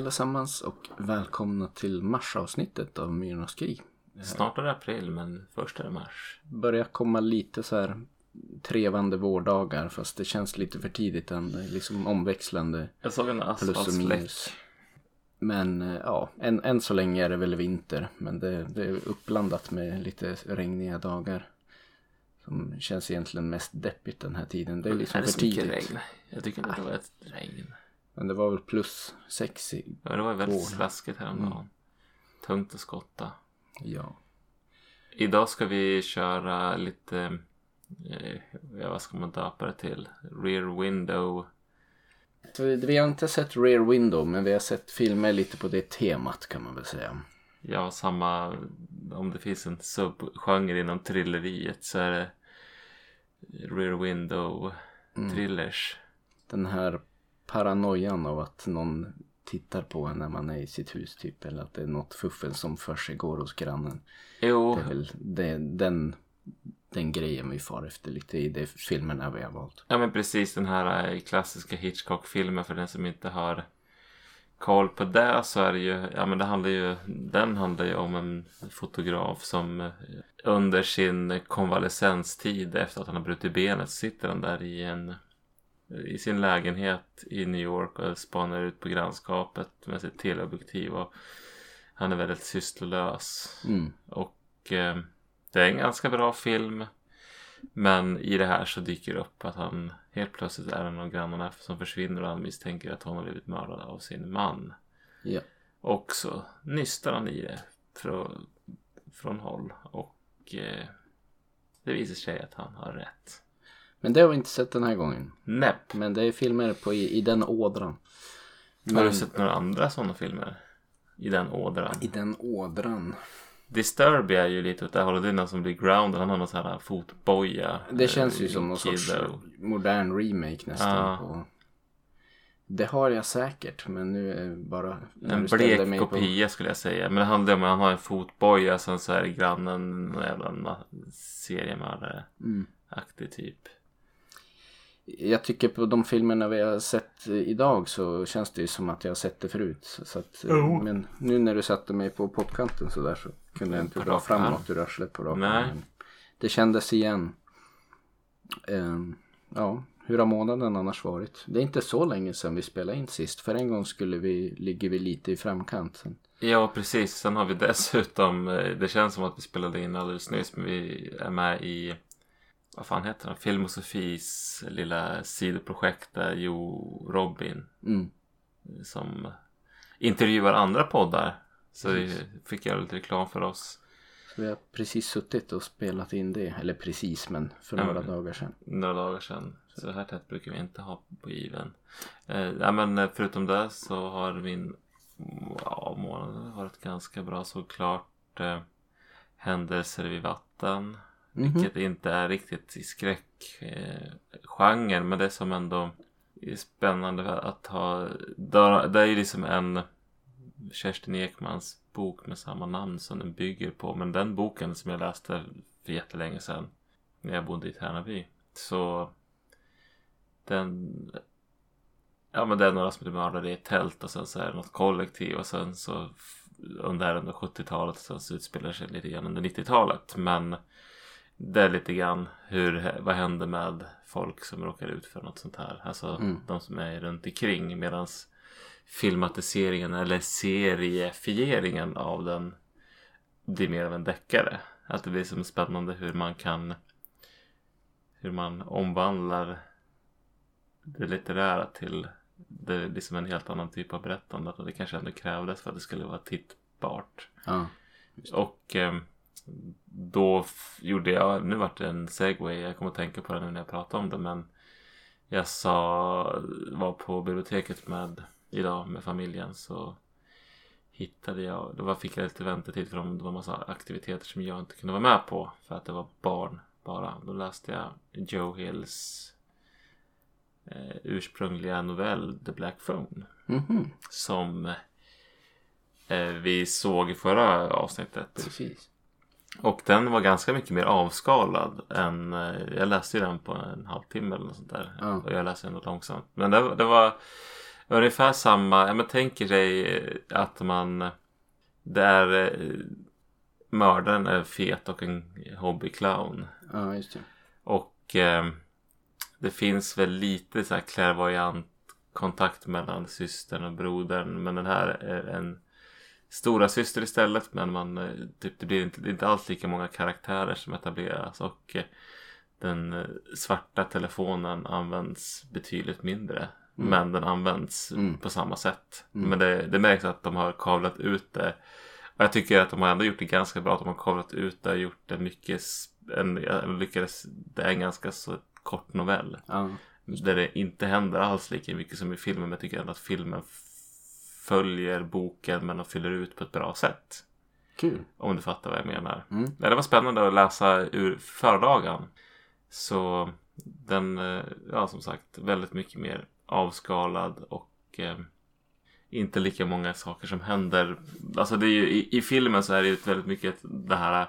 Allesammans och välkomna till marsavsnittet av Myrornas krig. Snart är det april men först är det mars. Börjar komma lite så här trevande vårdagar fast det känns lite för tidigt än. Liksom omväxlande Jag såg en asfaltsfläck. Men eh, ja, än, än så länge är det väl vinter. Men det, det är uppblandat med lite regniga dagar. Som känns egentligen mest deppigt den här tiden. Det är liksom är det för så tidigt. regn? Jag tycker inte det var ett regn. Men det var väl plus sex i, Ja, det var väldigt slaskigt häromdagen. Mm. Tungt att skotta. ja. Idag ska vi köra lite, eh, ja, vad ska man döpa det till? Rear window. Vi, har inte sett Rear Window men vi har sett filmer lite på det temat kan man väl säga. Ja, samma, om det finns en subgenre inom thrilleriet så är det rear window Mm. thrillers. Den här paranoian av att någon tittar på en när man är i sitt hus typ. Eller att det är något fuffel som för går hos grannen. Jo, Det är väl det, den, den grejen vi far efter lite i de filmerna vi har valt. Ja men precis den här eh, klassiska Hitchcock-filmen för den som inte har koll på det så är det ju, ja men det handlar ju, den handlar ju om en fotograf som eh, under sin konvalescenstid efter att han har brutit benet sitter han där i en i sin lägenhet i New York och spanar ut på grannskapet med sitt teleobjektiv och han är väldigt sysslolös. Mm. Och eh, det är en ganska bra film. Men i det här så dyker det upp att han helt plötsligt är en av grannarna som försvinner och han misstänker att hon har blivit mördad av sin man. Ja. Och så nystar han i det från, från håll och eh, det visar sig att han har rätt. Men det har vi inte sett den här gången. Näpp. Men det är filmer på i, i den ådran. Har Men- du sett några andra sådana filmer? I den ådran? I den ådran. Disturbia är ju lite åt det hållet. Det är någon som blir grounded. Han har någon sån här fotboja. Det känns ju eh, som någon sorts modern remake nästan. Ja. På... Det har jag säkert men nu är bara... En blek mig på- kopia skulle jag säga. Men det handlar om att han har en fotboja. Sen så är grannen någon jävla seriemördare. Mm. Aktig typ. Jag tycker på de filmerna vi har sett idag så känns det ju som att jag har sett det förut. Så att, Jo. Men nu när du satte mig på pottkanten så där så kunde jag inte dra fram något ur arslet på rak arm. Nej. Men Det kändes igen. Ehm, ja, hur har månaden annars varit? Det är inte så länge sedan vi spelade in sist. För en gång skulle vi, ligger vi lite i framkant. Sen. Ja precis. Sen har vi dessutom. eh, Det känns som att vi spelade in alldeles nyss. Men vi är med i. Vad fan heter den? Film och Sofies lilla sidoprojekt där Jo Robin. Mm. Som intervjuar andra poddar. Så vi fick göra lite reklam för oss. Så vi har precis suttit och spelat in det. Eller precis men för Ja, några men- dagar sedan. några dagar sedan. Så här tätt brukar vi inte ha på given. Eh, ja, men eh, förutom det så har min ja, månad varit ganska bra såklart. Eh, händelser vid vatten. Mhm. Vilket inte är riktigt i skräckgenren. Eh, men det är som ändå är spännande att ha. Det är ju liksom en Kerstin Ekmans bok med samma namn som den bygger på. Men den boken som jag läste för jättelänge sedan. När jag bodde i Tärnaby. Så den Ja men det är några som blir mördade i ett tält och sen så är det något kollektiv och sen så under, under 70-talet och sen så utspelar det sig lite grann under 90-talet. Men det är lite grann hur, vad händer med folk som råkar ut för något sånt här. Alltså Mm. de som är runt omkring medans filmatiseringen eller seriefieringen av den blir mer av en deckare. Att det blir som spännande hur man kan hur man omvandlar det litterära till det är liksom en helt annan typ av berättande. Att det kanske ändå krävdes för att det skulle vara tittbart. Ja. Och eh, då gjorde jag, nu vart det en segway, jag kommer att tänka på det nu när jag pratar om det men jag sa, var på biblioteket med idag med familjen så hittade jag, då fick jag lite väntetid för de- det var massa aktiviteter som jag inte kunde vara med på för att det var barn bara. Då läste jag Joe Hills eh, ursprungliga novell The Black Phone Mhm. som eh, vi såg i förra avsnittet. Precis. Och den var ganska mycket mer avskalad än, eh, jag läste ju den på en halvtimme eller något sånt där. Ja. Och jag läste ändå långsamt. Men det, det var, ungefär samma, ja men tänker dig att man där eh, mördaren är fet och en hobbyclown. Ja, just det. Och eh, det finns väl lite så här klärvoajant kontakt mellan systern och brodern. Men den här är en stora syster istället. Men man, eh, typ, det blir inte, det inte alls lika många karaktärer som etableras. Och eh, den eh, svarta telefonen används betydligt mindre. Mm. Men den används Mm. på samma sätt. Mm. Men det, det märks att de har kavlat ut det. Och jag tycker att de har ändå gjort det ganska bra. Att de har kavlat ut det och gjort det mycket. En, lyckades, det är en ganska så kort novell. Där det inte händer alls lika mycket som i filmen. Men jag tycker ändå att filmen följer boken men de fyller ut på ett bra sätt. kul. Om du fattar vad jag menar. Mm. Ja, det var spännande att läsa ur förlagan. Så den, eh, ja som sagt, väldigt mycket mer avskalad och eh, inte lika många saker som händer. Alltså det är ju, i, i filmen så är det ju väldigt mycket det här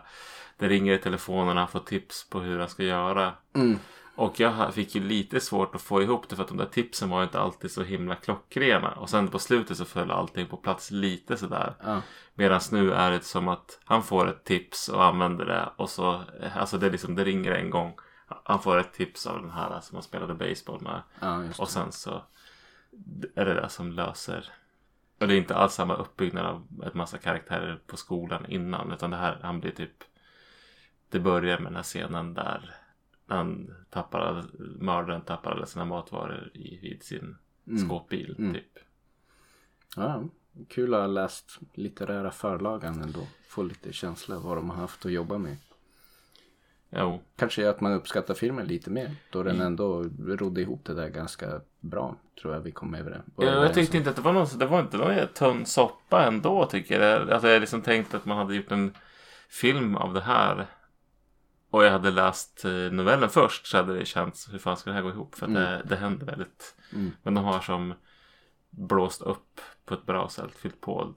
det ringer i telefonen och han får tips på hur han ska göra. Mm. Och jag fick ju lite svårt att få ihop det för att de där tipsen var ju inte alltid så himla klockrena. Och sen på slutet så föll allting på plats lite sådär. Ja, Medan nu är det som att han får ett tips och använder det och så, alltså det är liksom, det ringer en gång. Han får ett tips av den här som han spelade baseball med. ja Och sen så är det det som löser. Och det är inte alls samma uppbyggnad av ett massa karaktärer på skolan innan. Utan det här, han blir typ, det börjar med den här scenen där han tappar, mördaren tappar alla sina matvaror i, vid sin Mm. skåpbil Mm. typ. Ja, kul att ha läst litterära förlagan ändå. Få lite känsla av vad de har haft att jobba med. Jo, Kanske att man uppskattar filmen lite mer. Då den Mm. ändå rodde ihop det där ganska bra. Tror jag vi kom över Ja, jag tyckte inte att det var någon, det var inte någon tunn soppa ändå tycker jag. Alltså, jag hade liksom tänkt att man hade gjort en film av det här. Och jag hade läst eh, novellen först så hade det känts hur fan ska det här gå ihop? För Mm. det, det händer väldigt. Mm. Men de har som blåst upp på ett bra sätt, fyllt på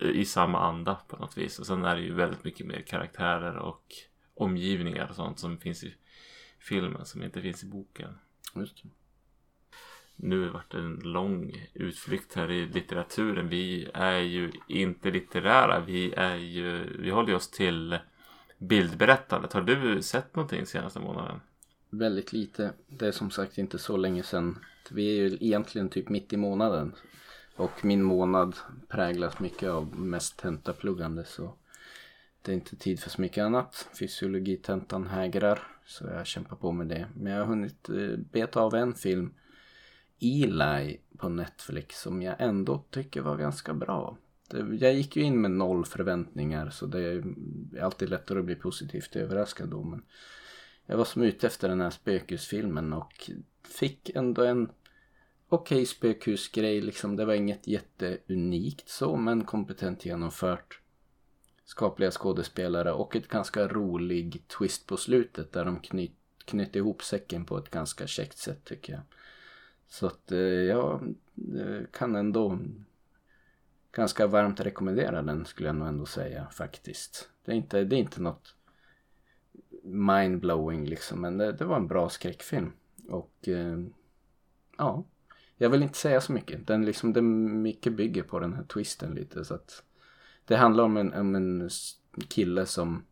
i samma anda på något vis. Och sen är det ju väldigt mycket mer karaktärer och omgivningar och sånt som finns i filmen som inte finns i boken. Just det. Nu vart det en lång utflykt här i litteraturen. Vi är ju inte litterära. Vi är ju, vi håller oss till bildberättandet. Har du sett någonting senaste månaden? Väldigt lite. Det är som sagt inte så länge sedan. Vi är ju egentligen typ mitt i månaden. Och min månad präglas mycket av mest tentapluggande så det är inte tid för så mycket annat. Fysiologitentan hägrar så jag kämpar på med det. Men jag har hunnit eh, beta av en film Eli på Netflix som jag ändå tycker var ganska bra. Eh, jag gick ju in med noll förväntningar så det är alltid lättare att bli positivt överraskad då. Men jag var som ute efter den här spökhusfilmen och fick ändå en okej spökhusgrej liksom. Det var inget jätteunikt så men kompetent genomfört. Skapliga skådespelare och ett ganska rolig twist på slutet där de knyt, knöt ihop säcken på ett ganska käckt sätt tycker jag. Så att eh, jag eh, kan ändå ganska varmt rekommendera den skulle jag nog ändå säga faktiskt. Det är inte, det är inte något mindblowing liksom men det, det var en bra skräckfilm. Och eh, ja, jag vill inte säga så mycket. Den liksom, det mycket bygger på den här twisten lite så att det handlar om en, om en kille som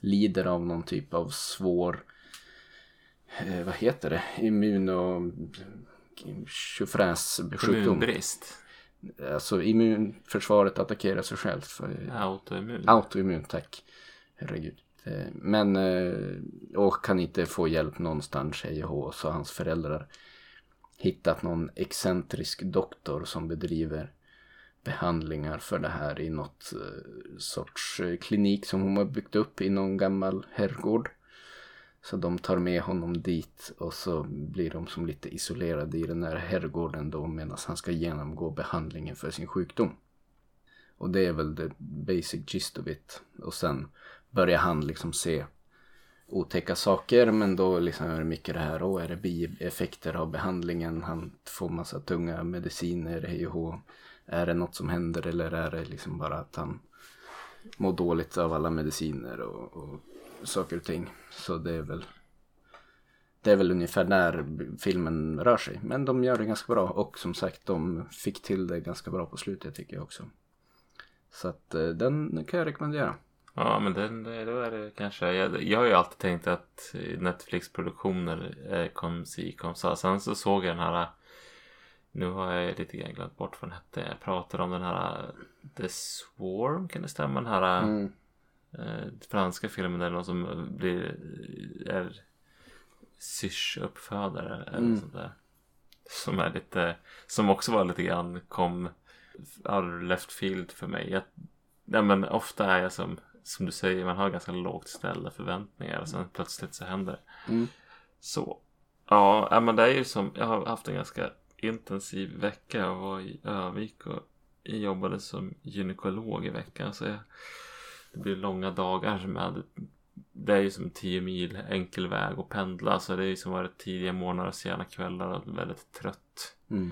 lider av någon typ av svår eh, vad heter det? Immun och tjofräs-sjukdom. Immunbrist. Alltså immunförsvaret attackerar sig självt. För, Autoimmun. Autoimmun, tack. Herregud. Eh, Men, eh, och kan inte få hjälp någonstans, och hå. Så hans föräldrar hittat någon excentrisk doktor som bedriver behandlingar för det här i något eh, sorts klinik som hon har byggt upp i någon gammal herrgård. Så de tar med honom dit och så blir de som lite isolerade i den här herrgården då medan han ska genomgå behandlingen för sin sjukdom. Och det är väl the basic gist of it. Och sen börjar han liksom se otäcka saker men då liksom är det mycket det här, åh är det bieffekter av behandlingen, han får massa tunga mediciner, hej och hå. Är det något som händer eller är det liksom bara att han mår dåligt av alla mediciner och, och saker och ting. Så det är väl det är väl ungefär där filmen rör sig. Men de gör det ganska bra och som sagt de fick till det ganska bra på slutet tycker jag också. Så att eh, den kan jag rekommendera. Ja, men den, då är det kanske. Jag, jag har ju alltid tänkt att Netflix-produktioner är kom si kom så. Sen så såg jag den här. Nu har jag lite grann glömt bort vad den hette. Jag pratade om den här The Swarm, kan det stämma? Den här Mm. Eh, franska filmen där någon som blir är syrs-uppfödare eller Mm. sånt där. Som är lite, som också var lite grann kom out left field för mig. Jag, nej men ofta är jag som, som du säger, man har ganska lågt ställda förväntningar och sen plötsligt så händer det. Mm. Så. Ja, ja, men det är ju som, jag har haft en ganska intensiv vecka. Jag var i Övik och jobbade som gynekolog i veckan. Så jag, det blir långa dagar med det är ju som 10 mil enkel väg och pendla. Så det är ju som varit tidiga morgnar och sena kvällar och väldigt trött. Mm.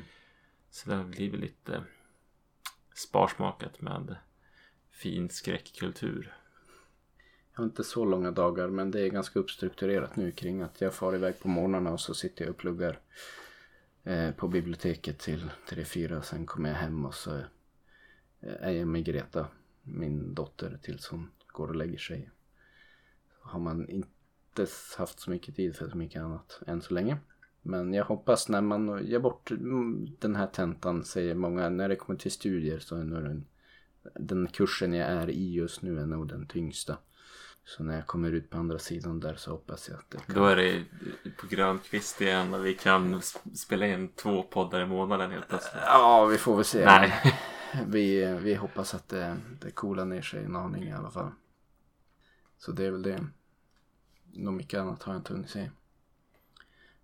Så det har blivit lite sparsmakat med fin skräckkultur. Jag har inte så långa dagar men det är ganska uppstrukturerat nu kring att jag far iväg på morgnarna och så sitter jag och pluggar eh, på biblioteket till 3-4. Sen kommer jag hem och så eh, är jag med Greta, min dotter, tills hon går och lägger sig. Så har man inte haft så mycket tid för så mycket annat än så länge. Men jag hoppas när man ger bort den här tentan säger många när det kommer till studier så är nog den, den kursen jag är i just nu är nog den tyngsta. Så när jag kommer ut på andra sidan där så hoppas jag att det kan... Då är det på grönkvist igen och vi kan spela in två poddar i månaden helt plötsligt. Ja, vi får väl se. Nej. Vi, vi hoppas att det, det coolar ner sig en aning i alla fall. Så det är väl det. Något mycket annat har jag inte hunnit se.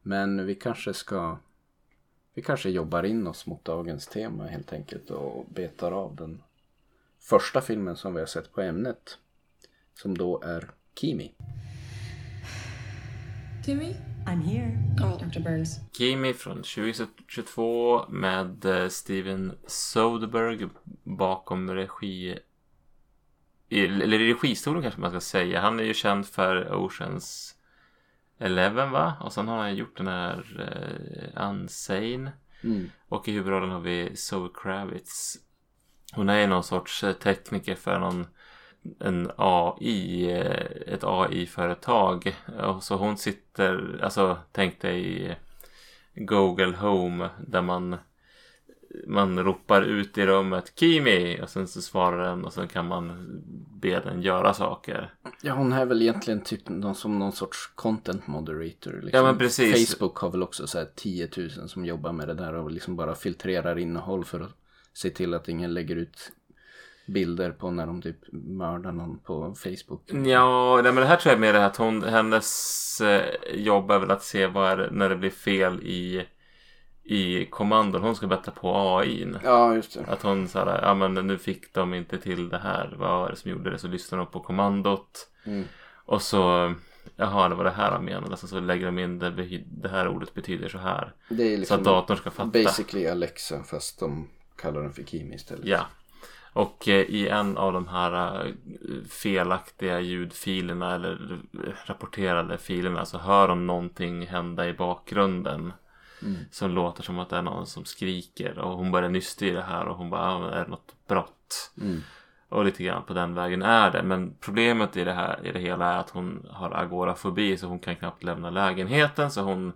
Men vi kanske ska... Vi kanske jobbar in oss mot dagens tema helt enkelt och betar av den första filmen som vi har sett på ämnet. Som då är Kimi. Kimi? I'm here. Oh, Dr. Burns. Kimi från 2022 med eh, Steven Soderbergh bakom regi... Eller registolen kanske man ska säga. Han är ju känd för Oceans Eleven va? Och sen har han gjort den här uh, Unsane. Mm. Och i huvudrollen har vi Zoe Kravitz. Hon är någon sorts eh, tekniker för någon en AI, eh, ett AI-företag. Och så hon sitter, alltså tänk dig Google Home där man man ropar ut i rummet Kimi och sen så svarar den och sen kan man be den göra saker. Ja, hon är väl egentligen typ någon, som någon sorts content moderator. Liksom. Ja, men precis. Facebook har väl också så här 10 000 som jobbar med det där och liksom bara filtrerar innehåll för att se till att ingen lägger ut bilder på när de typ mördar någon på Facebook. Ja, nej, men det här tror jag är mer det att hon, hennes eh, jobb är väl att se vad är när det blir fel i, i kommandon. Hon ska bättra på AI. Ja, just det. Att hon så här, ja men nu fick de inte till det här. Vad var det som gjorde det? Så lyssnar de på kommandot. Mm. Och så, jaha det var det här de menade. Så, så lägger de in det, det här ordet betyder så här. Det är Så liksom att datorn ska fatta. basically Alexa fast de kallar den för Kimi istället. Ja. Och eh, i en av de här eh, felaktiga ljudfilerna eller eh, rapporterade filerna så hör de någonting hända i bakgrunden. Mm. Som låter som att det är någon som skriker och hon börjar nysta i det här och hon bara, är det något brott? Mm. Och lite grann på den vägen är det. Men problemet i det här i det hela är att hon har agorafobi så hon kan knappt lämna lägenheten så hon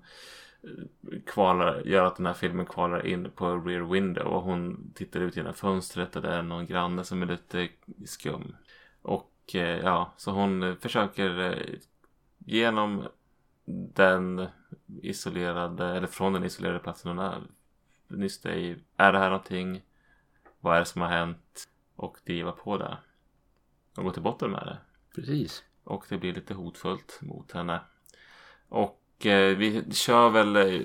kvalar, gör att den här filmen kvalar in på rear window och hon tittar ut genom fönstret och det är någon granne som är lite skum. Och eh, ja, så hon försöker eh, genom den isolerade, eller från den isolerade platsen hon är, nysta i, är det här någonting? Vad är det som har hänt? Och driva på det. Och gå till botten med det. Precis. Och det blir lite hotfullt mot henne. Och vi kör väl eh,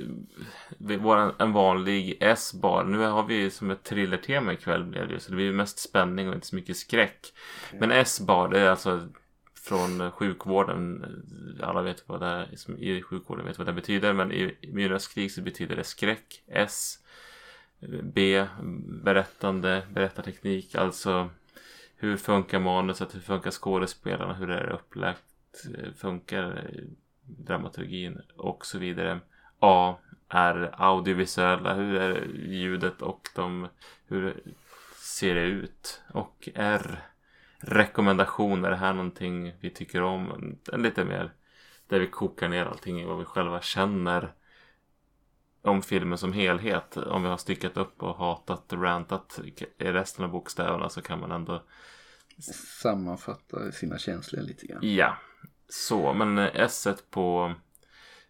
vi- vår, en vanlig S-bar. Nu har vi som ett thrillertema ikväll blev det ju. Så det blir mest spänning och inte så mycket skräck. Men S-bar det är alltså från eh, sjukvården. Alla vet vad det är som i sjukvården vet vad det betyder. Men i, i Myrornas krig så betyder det skräck. S. B. Berättande, berättarteknik. Alltså hur funkar manuset, hur funkar skådespelarna, hur är det upplagt, eh, funkar dramaturgin och så vidare. A är audiovisuella, hur är ljudet och de, hur ser det ut? Och R rekommendationer, är det här någonting vi tycker om? Lite mer där vi kokar ner allting i vad vi själva känner om filmen som helhet. Om vi har styckat upp och hatat rantat i resten av bokstäverna så kan man ändå sammanfatta sina känslor lite grann. Ja, så men S på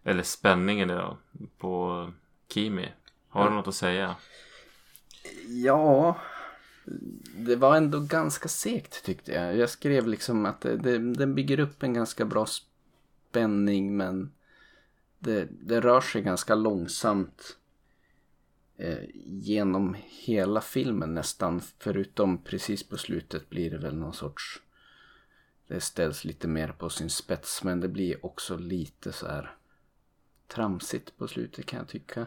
eller spänningen då på Kimi. Har du något att säga? Ja, det var ändå ganska segt tyckte jag. Jag skrev liksom att det, det, den bygger upp en ganska bra spänning men det, det rör sig ganska långsamt eh, genom hela filmen nästan. Förutom precis på slutet blir det väl någon sorts... Det ställs lite mer på sin spets men det blir också lite så här tramsigt på slutet kan jag tycka.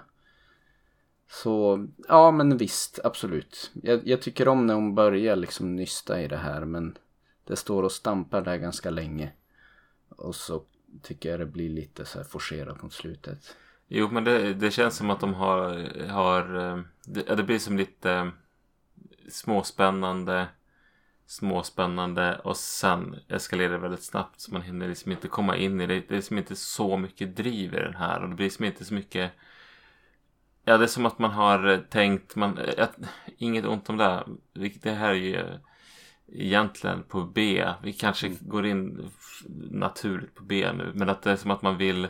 Så ja men visst, absolut. Jag, jag, tycker om när hon börjar liksom nysta i det här men det står och stampar där ganska länge. Och så tycker jag det blir lite så här forcerat mot slutet. Jo men det, det känns som att de har, har eh, det, det blir som lite eh, småspännande småspännande och sen eskalerar det väldigt snabbt så man hinner liksom inte komma in i det. Det är liksom inte så mycket driv i den här och det blir liksom inte så mycket Ja, det är som att man har tänkt, man, att, inget ont om det. Det här är ju egentligen på B. Vi kanske mm. går in naturligt på B nu. Men att det är som att man vill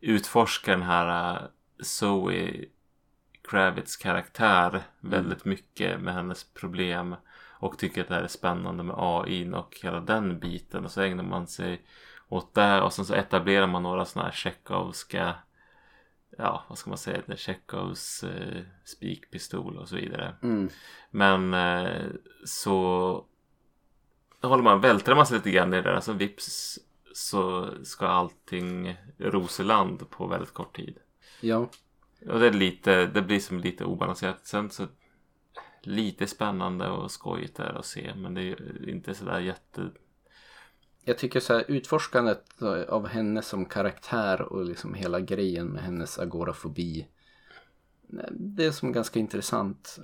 utforska den här uh, Zoe Kravitz karaktär mm. väldigt mycket med hennes problem. Och tycker att det här är spännande med AI och hela den biten. Och så ägnar man sig åt det. Och sen så etablerar man några sådana här Tjechovska ja, vad ska man säga, Tjechovs eh, spikpistol och så vidare. Mm. Men eh, så håller man, vältrar man sig lite grann i det där, alltså vips så ska allting roseland på väldigt kort tid. Ja. Och det är lite, det blir som lite obalanserat. Sen så lite spännande och skojigt där att se, men det är inte sådär jätte jag tycker så här utforskandet av henne som karaktär och liksom hela grejen med hennes agorafobi. Det är som ganska intressant.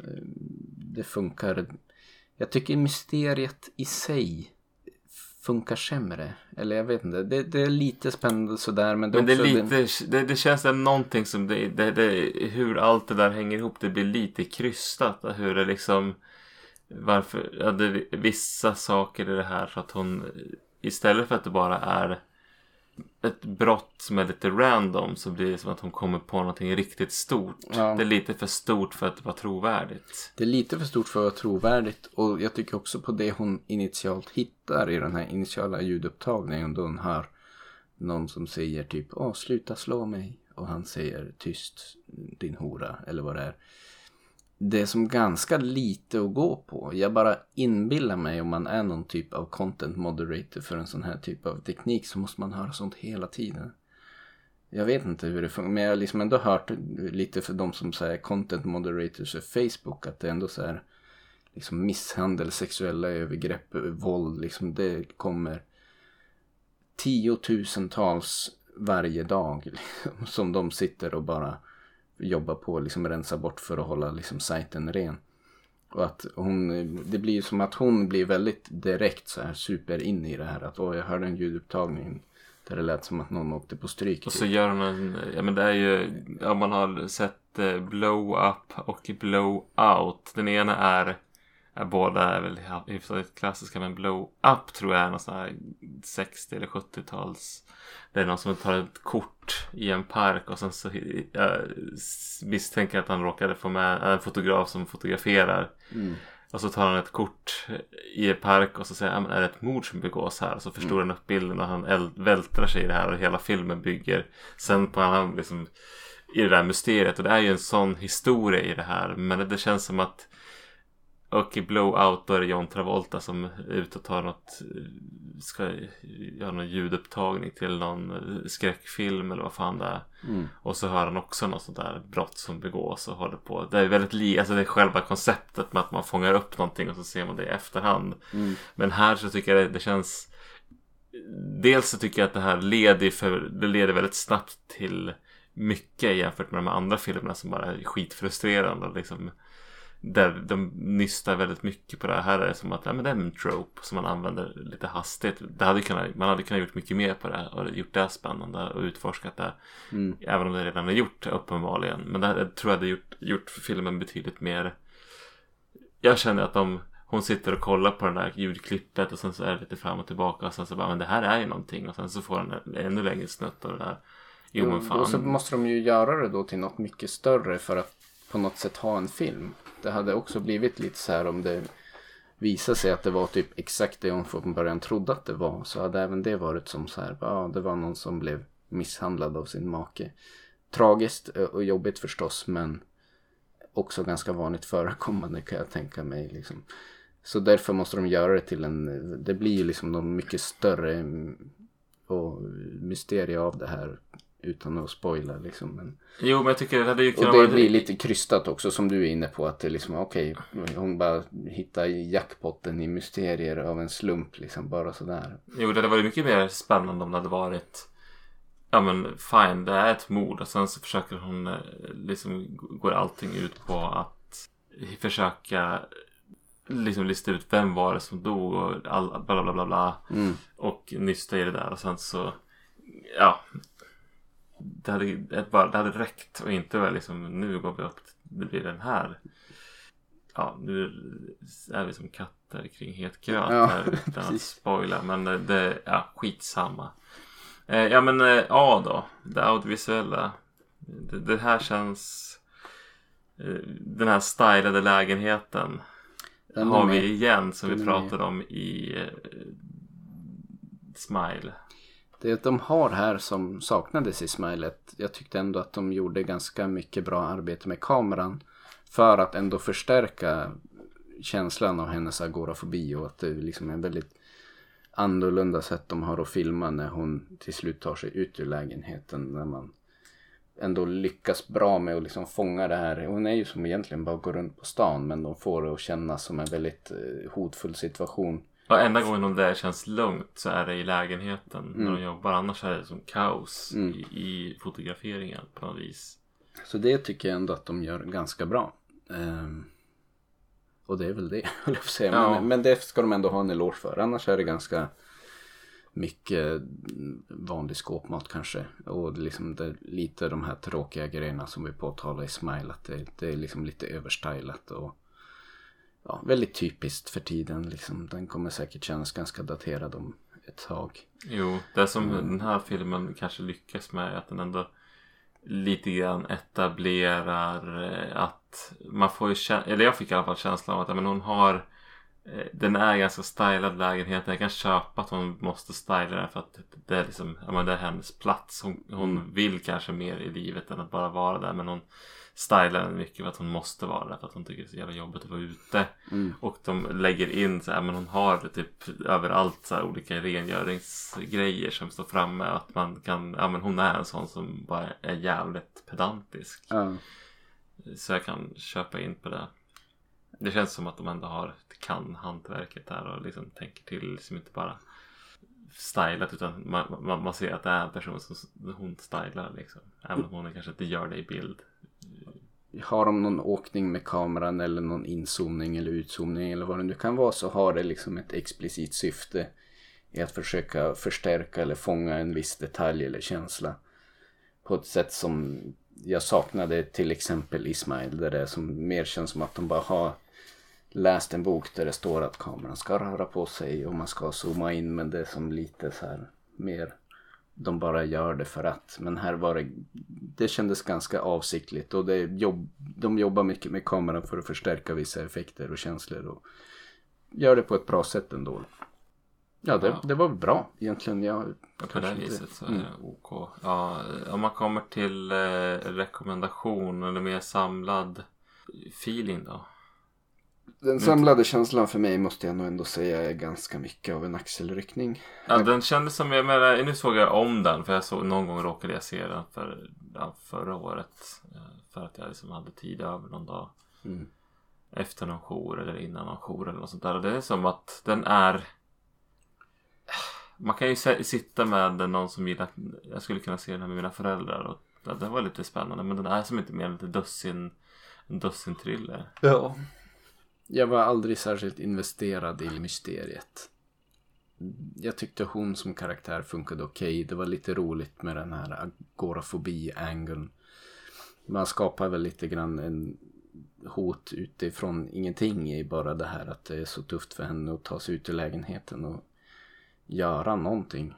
Det funkar. Jag tycker mysteriet i sig funkar sämre. Eller jag vet inte. Det, det är lite spännande sådär. Men det, men det, är lite, det, det känns som någonting som det, det, det, hur allt det där hänger ihop. Det blir lite krystat. Hur det liksom varför, ja, vissa saker i det här så att hon istället för att det bara är ett brott som är lite random så blir det som att hon kommer på någonting riktigt stort. Ja. Det är lite för stort för att vara trovärdigt. Det är lite för stort för att vara trovärdigt och jag tycker också på det hon initialt hittar i den här initiala ljudupptagningen då hon hör någon som säger typ Åh, sluta slå mig och han säger tyst din hora eller vad det är det är som ganska lite att gå på. Jag bara inbillar mig om man är någon typ av content moderator för en sån här typ av teknik så måste man höra sånt hela tiden. Jag vet inte hur det funkar men jag har liksom ändå hört lite för de som säger content moderators för Facebook att det ändå så här liksom misshandel, sexuella övergrepp, våld liksom det kommer tiotusentals varje dag liksom, som de sitter och bara jobba på att liksom rensa bort för att hålla liksom sajten ren. Och att hon, det blir som att hon blir väldigt direkt så här super in i det här. Att åh, jag hörde en ljudupptagning där det lät som att någon åkte på stryk. Och så gör hon en, ja men det är ju, ja man har sett eh, blow up och blow out. Den ena är båda är väl hyfsat klassiska men Blow Up tror jag är någon sån här 60 eller 70-tals. Det är någon som tar ett kort i en park och sen så jag misstänker att han råkade få med en fotograf som fotograferar. Mm. Och så tar han ett kort i en park och så säger han är det ett mord som begås här? Och så förstorar mm. han upp bilden och han vältrar sig i det här och hela filmen bygger sen på han liksom i det där mysteriet och det är ju en sån historia i det här men det känns som att och i Blowout då är det John Travolta som är ute och tar något Ska göra någon ljudupptagning till någon skräckfilm eller vad fan det är. Mm. Och så hör han också något sånt där brott som begås och håller på. Det är väldigt li alltså det är själva konceptet med att man fångar upp någonting och så ser man det i efterhand. Mm. Men här så tycker jag det, det känns dels så tycker jag att det här leder, för, det leder väldigt snabbt till mycket jämfört med de andra filmerna som bara är skitfrustrerande. Liksom, där de nystar väldigt mycket på det här. Här är det som att ja, men det är en trope som man använder lite hastigt. Det hade kunnat, man hade kunnat gjort mycket mer på det och gjort det spännande och utforskat det. Mm. Även om det redan är gjort uppenbarligen. Men det här, tror jag hade gjort, gjort filmen betydligt mer. Jag känner att de hon sitter och kollar på det där ljudklippet och sen så är det lite fram och tillbaka och sen så bara men det här är ju någonting och sen så får den en ännu längre snutt av det där. Jo men fan. Och så måste de ju göra det då till något mycket större för att på något sätt ha en film. Det hade också blivit lite så här om det visade sig att det var typ exakt det hon från början trodde att det var. Så hade även det varit som så här, ja det var någon som blev misshandlad av sin make. Tragiskt och jobbigt förstås men också ganska vanligt förekommande kan jag tänka mig. Liksom. Så därför måste de göra det till en, det blir ju liksom någon mycket större och mysterie av det här utan att spoila liksom. Men... Jo men jag tycker det hade ju kunnat Och det blir lite krystat också som du är inne på att det liksom okej okay, hon bara hittar jackpotten i mysterier av en slump liksom bara sådär. Jo det hade varit mycket mer spännande om det hade varit Ja men fine det är ett mord och sen så försöker hon eh, liksom går allting ut på att försöka liksom lista ut vem var det som dog och all, bla bla bla bla. Mm. Och nysta i det där och sen så ja. Det hade, det hade räckt och inte väl liksom nu går vi upp. Det blir den här. Ja nu är vi som katter kring het gröt ja, här utan att spoila. Men det, ja skitsamma. Eh, ja men eh, A då. Det audiovisuella. Det, det här känns. Eh, den här stylade lägenheten. Den har vi igen som vi pratade om i uh, Smile. Det de har här som saknades i Smilet, Jag tyckte ändå att de gjorde ganska mycket bra arbete med kameran. För att ändå förstärka känslan av hennes agorafobi och att det liksom är väldigt annorlunda sätt de har att filma när hon till slut tar sig ut ur lägenheten. När man ändå lyckas bra med att liksom fånga det här. Hon är ju som egentligen bara går runt på stan men de får det att kännas som en väldigt eh, hotfull situation. Och enda gången där känns lugnt så är det i lägenheten mm. när de jobbar. Annars är det som kaos mm. i, i, fotograferingen på något vis. Så det tycker jag ändå att de gör ganska bra. Um, och det är väl det, jag säga. Ja. Men, men det ska de ändå ha en eloge för. Annars är det ganska mycket vanlig skåpmat kanske. Och liksom det, lite de här tråkiga grejerna som vi påtalar i Smile. Att det, det är liksom lite överstylat och ja, väldigt typiskt för tiden. Liksom. Den kommer säkert kännas ganska daterad om ett tag. Jo, det som mm. den här filmen kanske lyckas med är att den ändå lite grann etablerar eh, att man får ju känsla, eller jag fick i alla fall känslan av att men hon har Eh, den är ganska stylad lägenheten. Jag kan köpa att hon måste styla den för att det är, liksom, ja, men det är hennes plats. Hon, hon mm. vill kanske mer i livet än att bara vara där. Men hon stylar den mycket för att hon måste vara där. För att hon tycker det är så jävla jobbigt att vara ute. Mm. Och de lägger in så här, men hon har typ överallt så här, olika rengöringsgrejer som står framme. Att man kan, ja men hon är en sån som bara är jävligt pedantisk. Mm. Så jag kan köpa in på det. Det känns som att de ändå har, kan hantverket där och liksom tänker till. Liksom inte bara stylat utan man, man, man, ser att det är en person som hon stylar liksom. Även om hon kanske inte gör det i bild. Har de någon åkning med kameran eller någon inzoomning eller utzoomning eller vad det nu kan vara så har det liksom ett explicit syfte i att försöka förstärka eller fånga en viss detalj eller känsla. På ett sätt som jag saknade till exempel Ismail där det som mer känns som att de bara har läst en bok där det står att kameran ska röra på sig och man ska zooma in men det är som lite så här mer de bara gör det för att. Men här var det, det kändes ganska avsiktligt och det jobb, de jobbar mycket med kameran för att förstärka vissa effekter och känslor och gör det på ett bra sätt ändå. Ja, det, ja. det var bra egentligen. Jag, på det viset så är det mm. OK. Ja, om man kommer till eh, rekommendation eller mer samlad feeling då? Den samlade känslan för mig måste jag nog ändå säga är ganska mycket av en axelryckning. Ja, den kändes som, jag menar, nu såg jag om den för jag såg, någon gång råkade jag se den för, ja, förra året. Eh, för att jag liksom hade tid över någon dag. Mm. Efter någon jour eller innan någon jour eller något sånt där. Och det är som att den är man kan ju sitta med någon som gillar, jag skulle kunna se den här med mina föräldrar och ja, det var lite spännande men den är som inte mer än lite dussin, en dussin thriller. Ja. Jag var aldrig särskilt investerad i mysteriet. Jag tyckte hon som karaktär funkade okej. Det var lite roligt med den här agorafobi-angeln. Man skapar väl lite grann en hot utifrån ingenting i bara det här att det är så tufft för henne att ta sig ut ur lägenheten och göra någonting.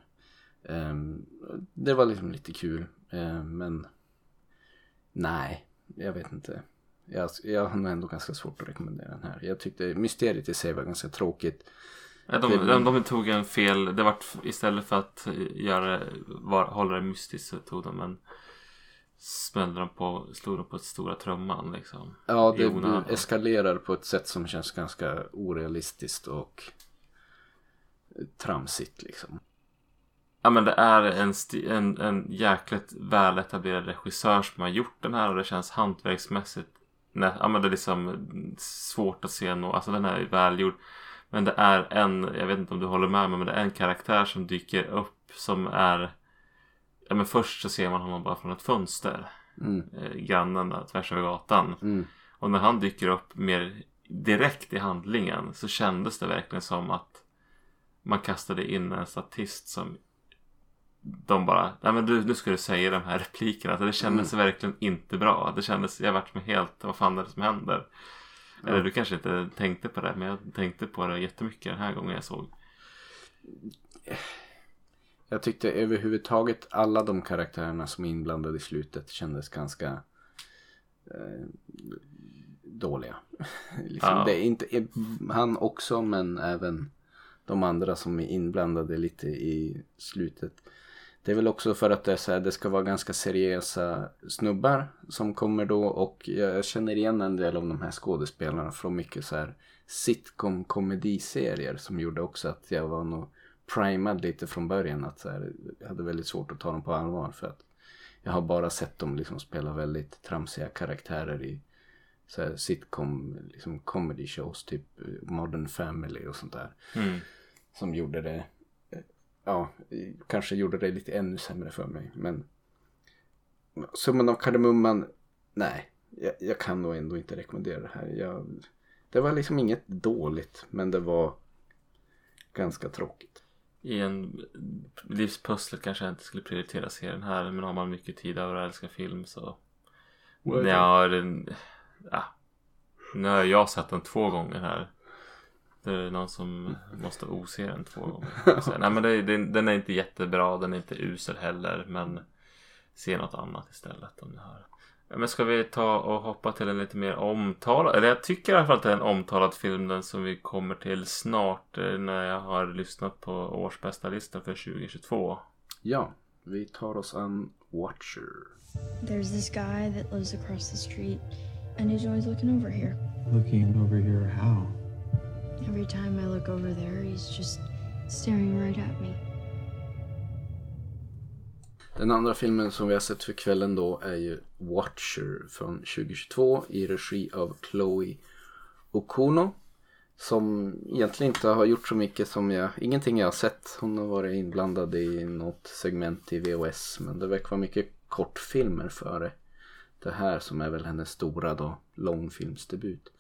Ehm, det var liksom lite kul. Ehm, men nej, jag vet inte. Jag, jag har ändå ganska svårt att rekommendera den här. Jag tyckte mysteriet i sig var ganska tråkigt. De, de, de tog en fel, det var istället för att göra, var, hålla det mystiskt så tog de en smällde de på, slog de på ett stora trumman liksom. Ja, det eskalerar på ett sätt som känns ganska orealistiskt och tramsigt liksom. Ja men det är en, en, en jäkligt väletablerad regissör som har gjort den här och det känns hantverksmässigt Nej, ja men det är liksom svårt att se något, alltså den här är välgjord. Men det är en, jag vet inte om du håller med mig, men det är en karaktär som dyker upp som är Ja men först så ser man honom bara från ett fönster. Mm, Eh, grannen där, tvärs över gatan. mm, Och när han dyker upp mer direkt i handlingen så kändes det verkligen som att man kastade in en statist som de bara, nej men du, nu ska du säga de här replikerna. Alltså det kändes verkligen inte bra. Det kändes, jag vart med helt, vad fan är det som händer? Eller du kanske inte tänkte på det, men jag tänkte på det jättemycket den här gången jag såg. Jag tyckte överhuvudtaget alla de karaktärerna som är inblandade i slutet kändes ganska eh, dåliga. liksom, Ja. Det är inte han också men även de andra som är inblandade lite i slutet. Det är väl också för att det, här, det ska vara ganska seriösa snubbar som kommer då och jag känner igen en del av de här skådespelarna från mycket så här sitcom komediserier som gjorde också att jag var nog primad lite från början att så här, jag hade väldigt svårt att ta dem på allvar för att jag har bara sett dem liksom spela väldigt tramsiga karaktärer i så här sitcom, liksom comedy shows, typ Modern Family och sånt där. Mm. Som gjorde det, ja, kanske gjorde det lite ännu sämre för mig. Men summan av kardemumman, nej, jag, jag kan nog ändå inte rekommendera det här. Jag, det var liksom inget dåligt, men det var ganska tråkigt. I en livspusslet kanske jag inte skulle prioritera serien här. Men har man mycket tid över att älska film så... Well, Ja, den... Ja. Nu har jag sett den två gånger här. Det är någon som måste ose den två gånger. Så, nej men det, den, den är inte jättebra. Den är inte usel heller. Men se något annat istället om ni har. Ja, Men ska vi ta och hoppa till en lite mer omtalad, eller jag tycker i alla fall att det är en omtalad film den som vi kommer till snart eh, när jag har lyssnat på årsbästa listan för 2022. Ja, vi tar oss an Watcher. There's this guy that lives across the street, and he's always looking over here. Looking over here, how? Every time I look over there, he's just staring right at me. Den andra filmen som vi har sett för kvällen då är ju Watcher från 2022 i regi av Chloe Okuno. Som egentligen inte har gjort så mycket som jag, ingenting jag har sett. Hon har varit inblandad i något segment i VOS men det verkar vara mycket kortfilmer före det här som är väl hennes stora då, långfilmsdebut.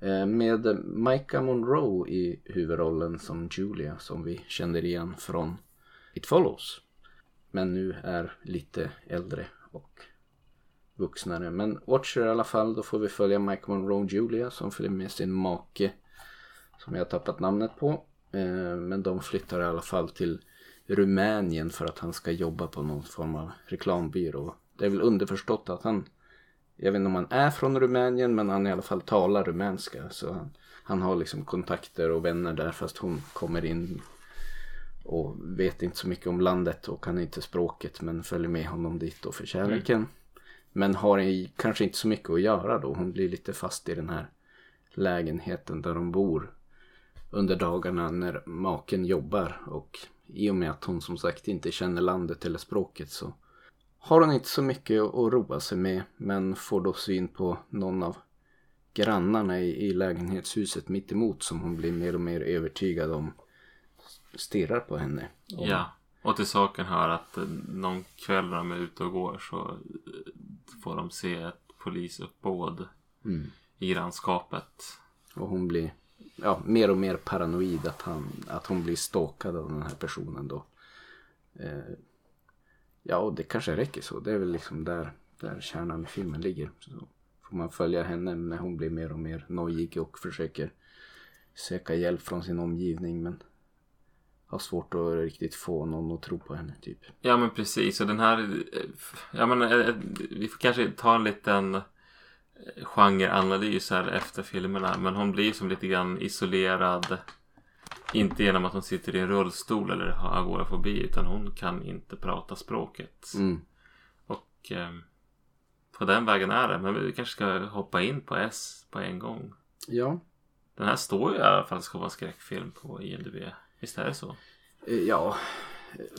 Eh, med Micah Monroe i huvudrollen som Julia som vi känner igen från It Follows men nu är lite äldre och vuxnare. Men Watcher i alla fall, då får vi följa Mike Monroe och Julia som följer med sin make som jag har tappat namnet på. Eh, men de flyttar i alla fall till Rumänien för att han ska jobba på någon form av reklambyrå. Det är väl underförstått att han, jag vet inte om han är från Rumänien men han i alla fall talar rumänska. Så han, han har liksom kontakter och vänner där fast hon kommer in och vet inte så mycket om landet och kan inte språket men följer med honom dit då för kärleken. Men har i, kanske inte så mycket att göra då. Hon blir lite fast i den här lägenheten där de bor under dagarna när maken jobbar och i och med att hon som sagt inte känner landet eller språket så har hon inte så mycket att roa sig med men får då syn på någon av grannarna i, i lägenhetshuset mitt emot som hon blir mer och mer övertygad om stirrar på henne. Och, Ja. Och till saken hör att eh, någon kväll när de är ute och går så eh, får de se ett polisuppbåd Mm. i grannskapet. och hon blir ja, mer och mer paranoid att, han, att hon blir stalkad av den här personen då. Eh, ja, och det kanske räcker så. Det är väl liksom där, där kärnan i filmen ligger. Så får man följa henne när hon blir mer och mer nojig och försöker söka hjälp från sin omgivning men har svårt att riktigt få någon att tro på henne typ. Ja men precis och den här eh, Ja men eh, eh, vi får kanske ta en liten genreanalys här efter filmerna men hon blir som lite grann isolerad inte genom att hon sitter i en rullstol eller har agorafobi utan hon kan inte prata språket. Mm. Och eh, på den vägen är det. Men vi kanske ska hoppa in på S på en gång. Ja, Den här står ju i alla fall ska vara skräckfilm på IMDB. Visst är det så? eh, ja,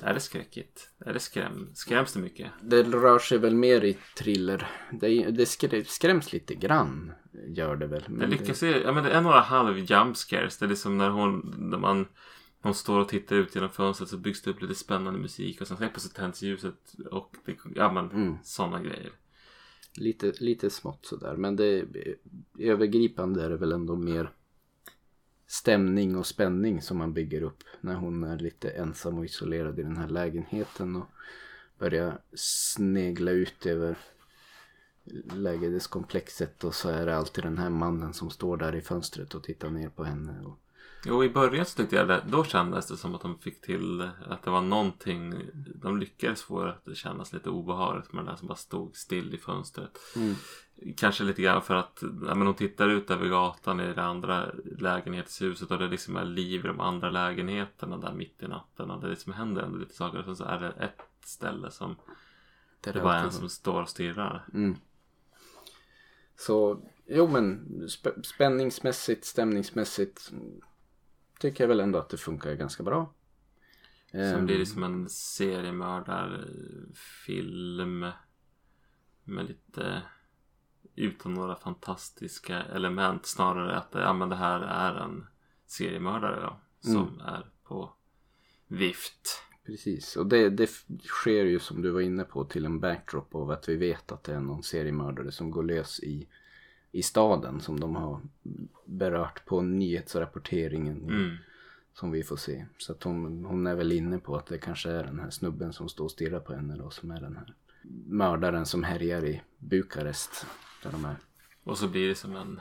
Är det skräckigt? Är det skräm? Skräms det mycket? det rör sig väl mer i thriller. Det, det skrä- skräms lite grann, gör det väl. Det Men lyckas ju. Ja men det är några halv jump scares. Det är liksom när hon, när man hon står och tittar ut genom fönstret så byggs det upp lite spännande musik och sen helt plötsligt tänds ljuset och det, ja men Mm. sådana grejer. Lite, lite smått sådär. Men det övergripande är det väl ändå mer stämning och spänning som man bygger upp när hon är lite ensam och isolerad i den här lägenheten och börjar snegla ut över lägenhetskomplexet och så är det alltid den här mannen som står där i fönstret och tittar ner på henne. Och, Jo, i början så tyckte jag det, då kändes det som att de fick till att det var någonting, de lyckades få det att kännas lite obehagligt med den där som bara stod still i fönstret. Mm. Kanske lite grann för att ja, men hon tittar ut över gatan i det andra lägenhetshuset och det liksom är liv i de andra lägenheterna där mitt i natten och det liksom händer ändå lite saker och sen så är det ett ställe som det det bara är en som står och stirrar. Mm. Så, jo men spä- spänningsmässigt, stämningsmässigt tycker jag väl ändå att det funkar ganska bra. Som Ehm, blir liksom en seriemördarfilm med lite utan några fantastiska element. Snarare att ja, men det här är en seriemördare då, som är på vift. Precis, och det, det sker ju som du var inne på till en backdrop av att vi vet att det är någon seriemördare som går lös i, i staden som de har berört på nyhetsrapporteringen Mm. som vi får se. Så att hon, hon är väl inne på att det kanske är den här snubben som står och stirrar på henne då som är den här mördaren som härjar i Bukarest. Där de är. Och så blir det som en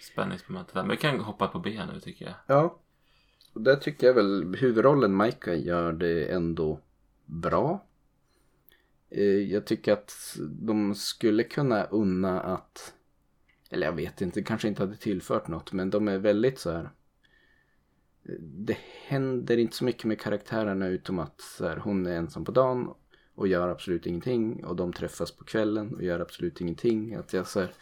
spänningsmoment där. Men vi kan hoppa på B nu tycker jag. Ja. Och där tycker jag väl huvudrollen Maika gör det ändå bra. Eh, Jag tycker att de skulle kunna unna att eller jag vet inte, kanske inte hade tillfört något men de är väldigt så här. eh, Det händer inte så mycket med karaktärerna utom att så här, hon är ensam på dagen och gör absolut ingenting och de träffas på kvällen och gör absolut ingenting. Att jag så här,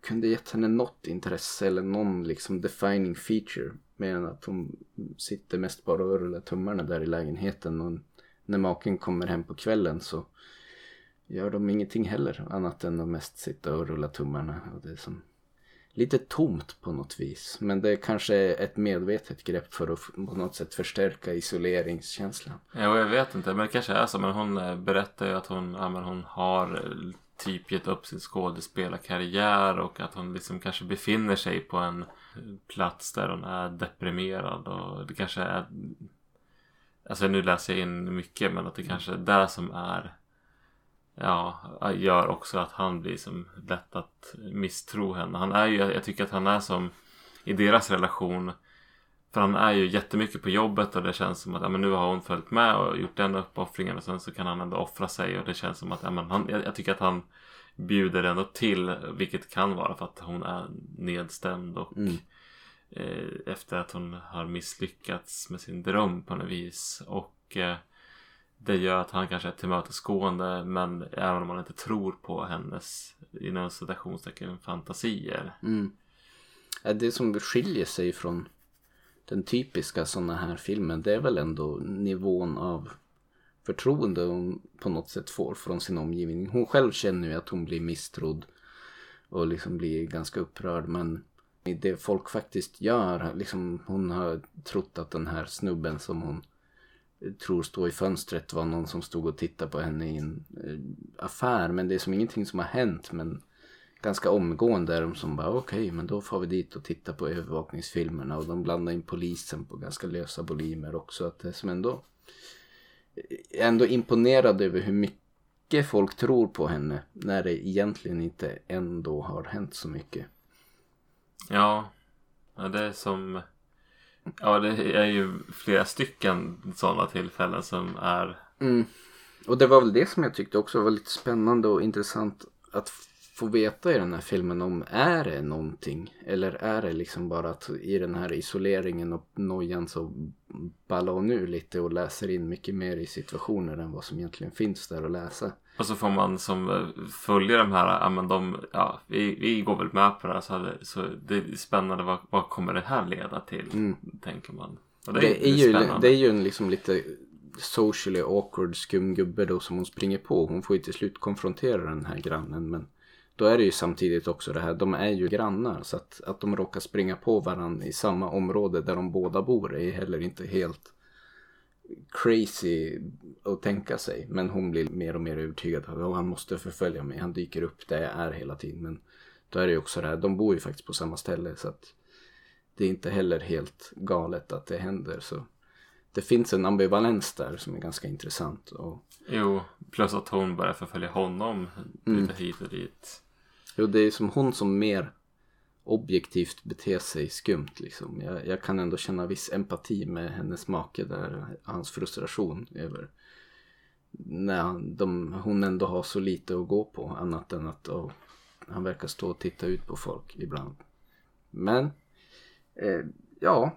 kunde gett henne något intresse eller någon liksom defining feature. Mer än att hon sitter mest bara och rullar tummarna där i lägenheten. Och när maken kommer hem på kvällen så gör de ingenting heller. Annat än att mest sitta och rulla tummarna. Och det är som lite tomt på något vis. Men det är kanske är ett medvetet grepp för att på något sätt förstärka isoleringskänslan. Ja, jag vet inte, men det kanske är så. Men hon eh, berättar ju att hon, ja, men hon har eh, typ gett upp sin skådespelarkarriär och att hon liksom kanske befinner sig på en eh, plats där hon är deprimerad och det kanske är Alltså nu läser jag in mycket men att det kanske är det som är Ja, gör också att han blir som lätt att misstro henne. Han är ju, jag tycker att han är som i deras relation för han är ju jättemycket på jobbet och det känns som att ja, men nu har hon följt med och gjort den uppoffringen och sen så kan han ändå offra sig och det känns som att ja, men han, jag, jag tycker att han bjuder ändå till vilket kan vara för att hon är nedstämd och Mm. eh, efter att hon har misslyckats med sin dröm på något vis och eh, det gör att han kanske är tillmötesgående men även om man inte tror på hennes inom citationstecken fantasier. Mm. Det som skiljer sig från den typiska sådana här filmen det är väl ändå nivån av förtroende hon på något sätt får från sin omgivning. Hon själv känner ju att hon blir misstrodd och liksom blir ganska upprörd men det folk faktiskt gör. Liksom, hon har trott att den här snubben som hon tror stå i fönstret var någon som stod och tittade på henne i en eh, affär. Men det är som ingenting som har hänt. Men ganska omgående är de som bara okej okay, men då får vi dit och tittar på övervakningsfilmerna. Och de blandar in polisen på ganska lösa volymer också. Att det är som ändå eh, ändå imponerad över hur mycket folk tror på henne. När det egentligen inte ändå har hänt så mycket. Ja, ja det är som... Ja, det är ju flera stycken sådana tillfällen som är... Mm. Och det var väl det som jag tyckte också var lite spännande och intressant att få veta i den här filmen om är det någonting eller är det liksom bara att i den här isoleringen och nojan så ballar hon ur lite och läser in mycket mer i situationer än vad som egentligen finns där att läsa. Och så får man som eh, följer de här, ja men de, ja vi, vi går väl med på det här så, hade, så det är spännande vad, vad kommer det här leda till? Mm. Tänker man. Det, det, är, är ju, det är ju en liksom lite socially awkward skum gubbe då som hon springer på. Hon får ju till slut konfrontera den här grannen men då är det ju samtidigt också det här, de är ju grannar så att, att de råkar springa på varandra i samma område där de båda bor är heller inte helt crazy att tänka sig. Men hon blir mer och mer övertygad att han måste förfölja mig. Han dyker upp där jag är hela tiden. Men då är det ju också det här, de bor ju faktiskt på samma ställe så att det är inte heller helt galet att det händer. Så det finns en ambivalens där som är ganska intressant. Och... Jo, plus att hon börjar förfölja honom lite mm. hit och dit. Jo, det är som hon som mer objektivt bete sig skumt liksom. Jag, jag, kan ändå känna viss empati med hennes make där, hans frustration över när de, hon ändå har så lite att gå på annat än att oh, han verkar stå och titta ut på folk ibland. Men eh, ja,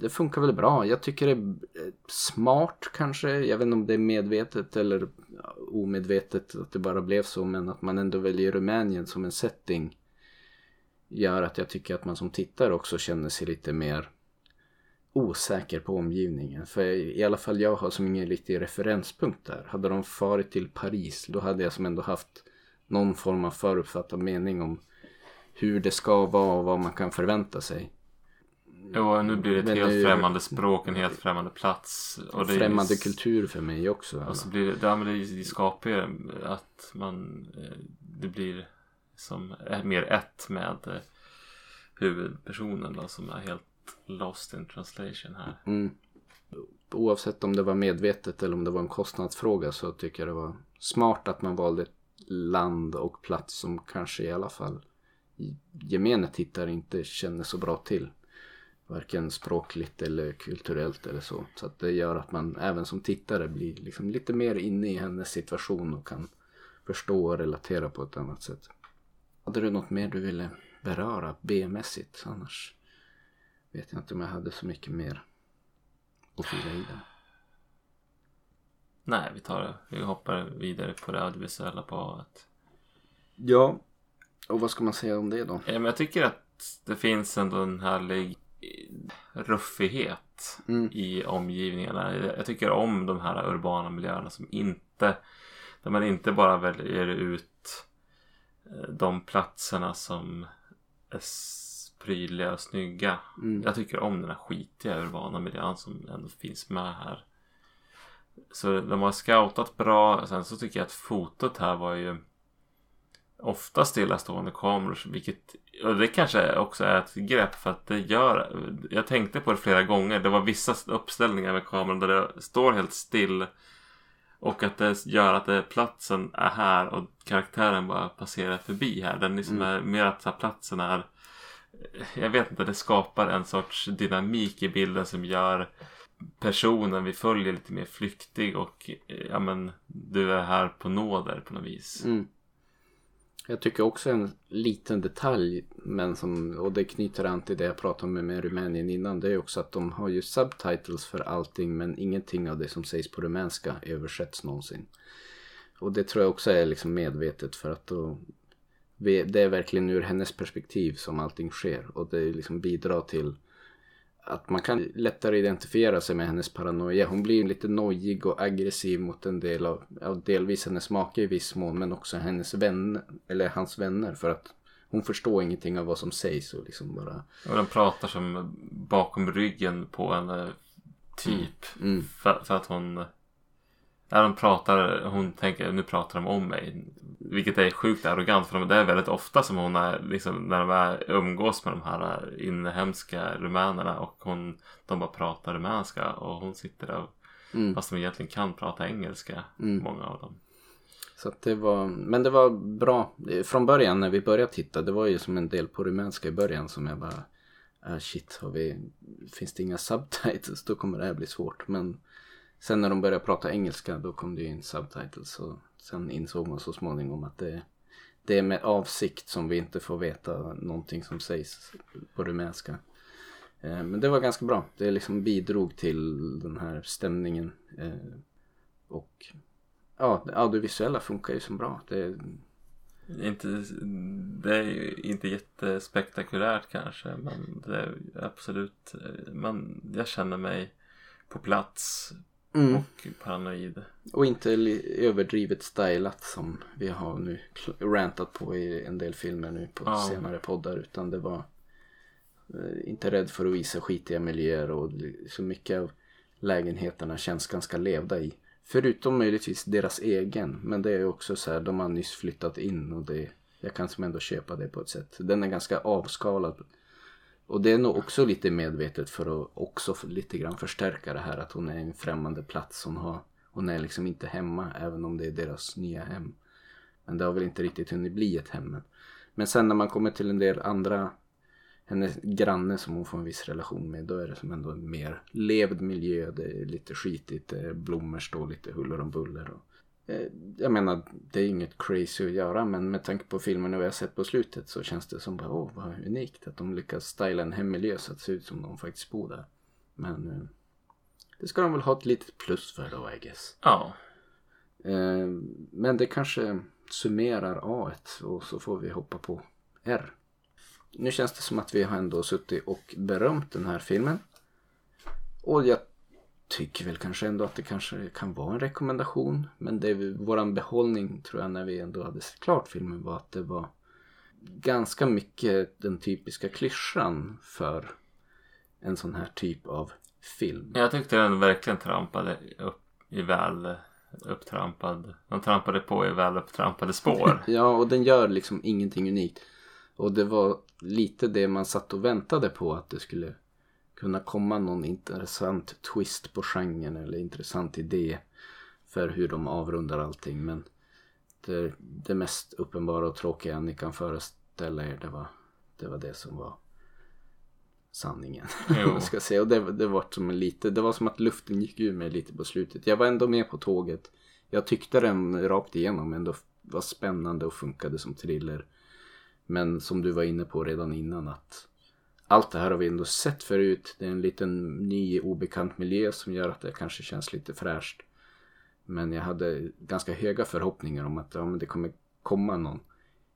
det funkar väl bra. Jag tycker det är smart kanske. Jag vet inte om det är medvetet eller omedvetet att det bara blev så. Men att man ändå väljer Rumänien som en setting gör att jag tycker att man som tittare också känner sig lite mer osäker på omgivningen. För i alla fall jag har som ingen riktig referenspunkt där. Hade de farit till Paris då hade jag som ändå haft någon form av förutfattad mening om hur det ska vara och vad man kan förvänta sig. Jo, nu blir det ett men helt nu, främmande språk, en helt främmande plats. Och det främmande är, kultur för mig också. Och så blir det, det skapar ju att man, eh, det blir som är mer ett med eh, huvudpersonen då, som är helt lost in translation här. Mm. Oavsett om det var medvetet eller om det var en kostnadsfråga så tycker jag det var smart att man valde ett land och plats som kanske i alla fall gemene tittare inte känner så bra till varken språkligt eller kulturellt eller så. Så att det gör att man även som tittare blir liksom lite mer inne i hennes situation och kan förstå och relatera på ett annat sätt. Hade du något mer du ville beröra B-mässigt? Annars vet jag inte om jag hade så mycket mer att fylla i det. Nej, vi tar det. Vi hoppar vidare på det audiovisuella på att... Ja, och vad ska man säga om det då? Ja, men jag tycker att det finns ändå en härlig ruffighet mm. i omgivningarna. Jag tycker om de här urbana miljöerna som inte där man inte bara väljer ut de platserna som är prydliga och snygga. Mm. Jag tycker om den här skitiga urbana miljön som ändå finns med här. Så de har scoutat bra. Sen så tycker jag att fotot här var ju ofta stillastående kameror. Vilket, och det kanske också är ett grepp för att det gör... Jag tänkte på det flera gånger. Det var vissa uppställningar med kameran där det står helt still. Och att det gör att det, platsen är här och karaktären bara passerar förbi här. Den liksom mm. är mer att här, platsen är... Jag vet inte, det skapar en sorts dynamik i bilden som gör personen vi följer lite mer flyktig och ja men du är här på nåder på något vis. Mm. Jag tycker också en liten detalj, men som, och det knyter an till det jag pratade om med Rumänien innan, det är också att de har ju subtitles för allting men ingenting av det som sägs på rumänska översätts någonsin. Och det tror jag också är liksom medvetet för att då, det är verkligen ur hennes perspektiv som allting sker och det liksom bidrar till att man kan lättare identifiera sig med hennes paranoia. Hon blir lite nojig och aggressiv mot en del av, av delvis hennes make i viss mån men också hennes vänner, eller hans vänner för att hon förstår ingenting av vad som sägs och liksom bara Och den pratar som bakom ryggen på henne typ. mm, För, för att hon... När de pratar, hon tänker nu pratar de om mig. Vilket är sjukt arrogant för det är väldigt ofta som hon är liksom när de är, umgås med de här inhemska rumänerna och hon, de bara pratar rumänska och hon sitter där mm. fast de egentligen kan prata engelska, Mm. många av dem. Så det var, men det var bra. Från början när vi började titta, det var ju som en del på rumänska i början som jag bara, ah shit, har vi, finns det inga subtitles då kommer det här bli svårt. Men sen när de började prata engelska då kom det ju in subtitles och sen insåg man så småningom att det, det är med avsikt som vi inte får veta någonting som sägs på rumänska. Eh, men det var ganska bra. Det liksom bidrog till den här stämningen. Eh, och ja, det audiovisuella funkar ju som bra. Det, Inte, det är ju inte jättespektakulärt kanske men det är absolut, eh, man, jag känner mig på plats mm. och paranoid. Och inte överdrivet stylat som vi har nu rantat på i en del filmer nu på Ja. senare poddar. Utan det var eh, inte rädd för att visa skitiga miljöer och så mycket av lägenheterna känns ganska levda i. Förutom möjligtvis deras egen. Men det är också så här, de har nyss flyttat in och det, jag kan som ändå köpa det på ett sätt. Den är ganska avskalad. Och det är nog också lite medvetet för att också lite grann förstärka det här att hon är en främmande plats. Hon, har, hon är liksom inte hemma även om det är deras nya hem. Men det har väl inte riktigt hunnit bli ett hem än. Men sen när man kommer till en del andra hennes granne som hon får en viss relation med då är det som ändå en mer levd miljö. Det är lite skitigt, blommor står lite huller om buller. Och, jag menar det är inget crazy att göra men med tanke på filmerna vi har sett på slutet så känns det som bara åh vad unikt att de lyckas styla en hemmiljö så att det ser ut som de faktiskt bor där. Men eh, det ska de väl ha ett litet plus för då I guess. Ja, Eh, men det kanske summerar A och så får vi hoppa på R. Nu känns det som att vi har ändå suttit och berömt den här filmen. Och jag tycker väl kanske ändå att det kanske kan vara en rekommendation. Men det våran behållning tror jag när vi ändå hade sett klart filmen var att det var ganska mycket den typiska klyschan för en sån här typ av film. jag tyckte den verkligen trampade upp i väl upptrampad. De trampade på i väl upptrampade spår. Ja, och den gör liksom ingenting unikt. Och det var lite det man satt och väntade på att det skulle kunna komma någon intressant twist på genren eller intressant idé för hur de avrundar allting. Men det, det mest uppenbara och tråkiga ni kan föreställa er det var det, var det som var sanningen. Man ska säga. Och det, det, var som en lite, det var som att luften gick ur mig lite på slutet. Jag var ändå med på tåget. Jag tyckte den rakt igenom ändå var spännande och funkade som thriller. Men som du var inne på redan innan att allt det här har vi ändå sett förut. Det är en liten ny obekant miljö som gör att det kanske känns lite fräscht. Men jag hade ganska höga förhoppningar om att ja, men det kommer komma någon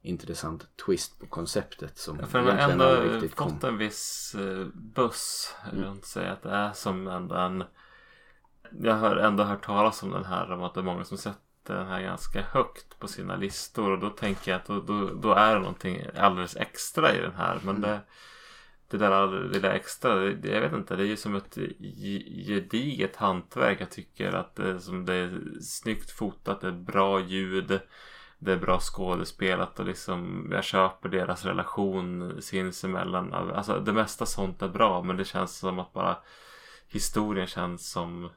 intressant twist på konceptet som För den har egentligen ändå aldrig riktigt kom. fått en viss eh, buss. Vill inte säga att det är som ändå en... Jag har ändå hört talas om den här om att det är många som sätter den här ganska högt på sina listor och då tänker jag att då, då, då är det någonting alldeles extra i den här. Men det, det där lilla det där extra, det, jag vet inte, det är ju som ett gediget hantverk. Jag tycker att det, är som det är snyggt fotat, det är bra ljud. Det är bra skådespelat och liksom jag köper deras relation sinsemellan. Alltså det mesta sånt är bra men det känns som att bara historien känns som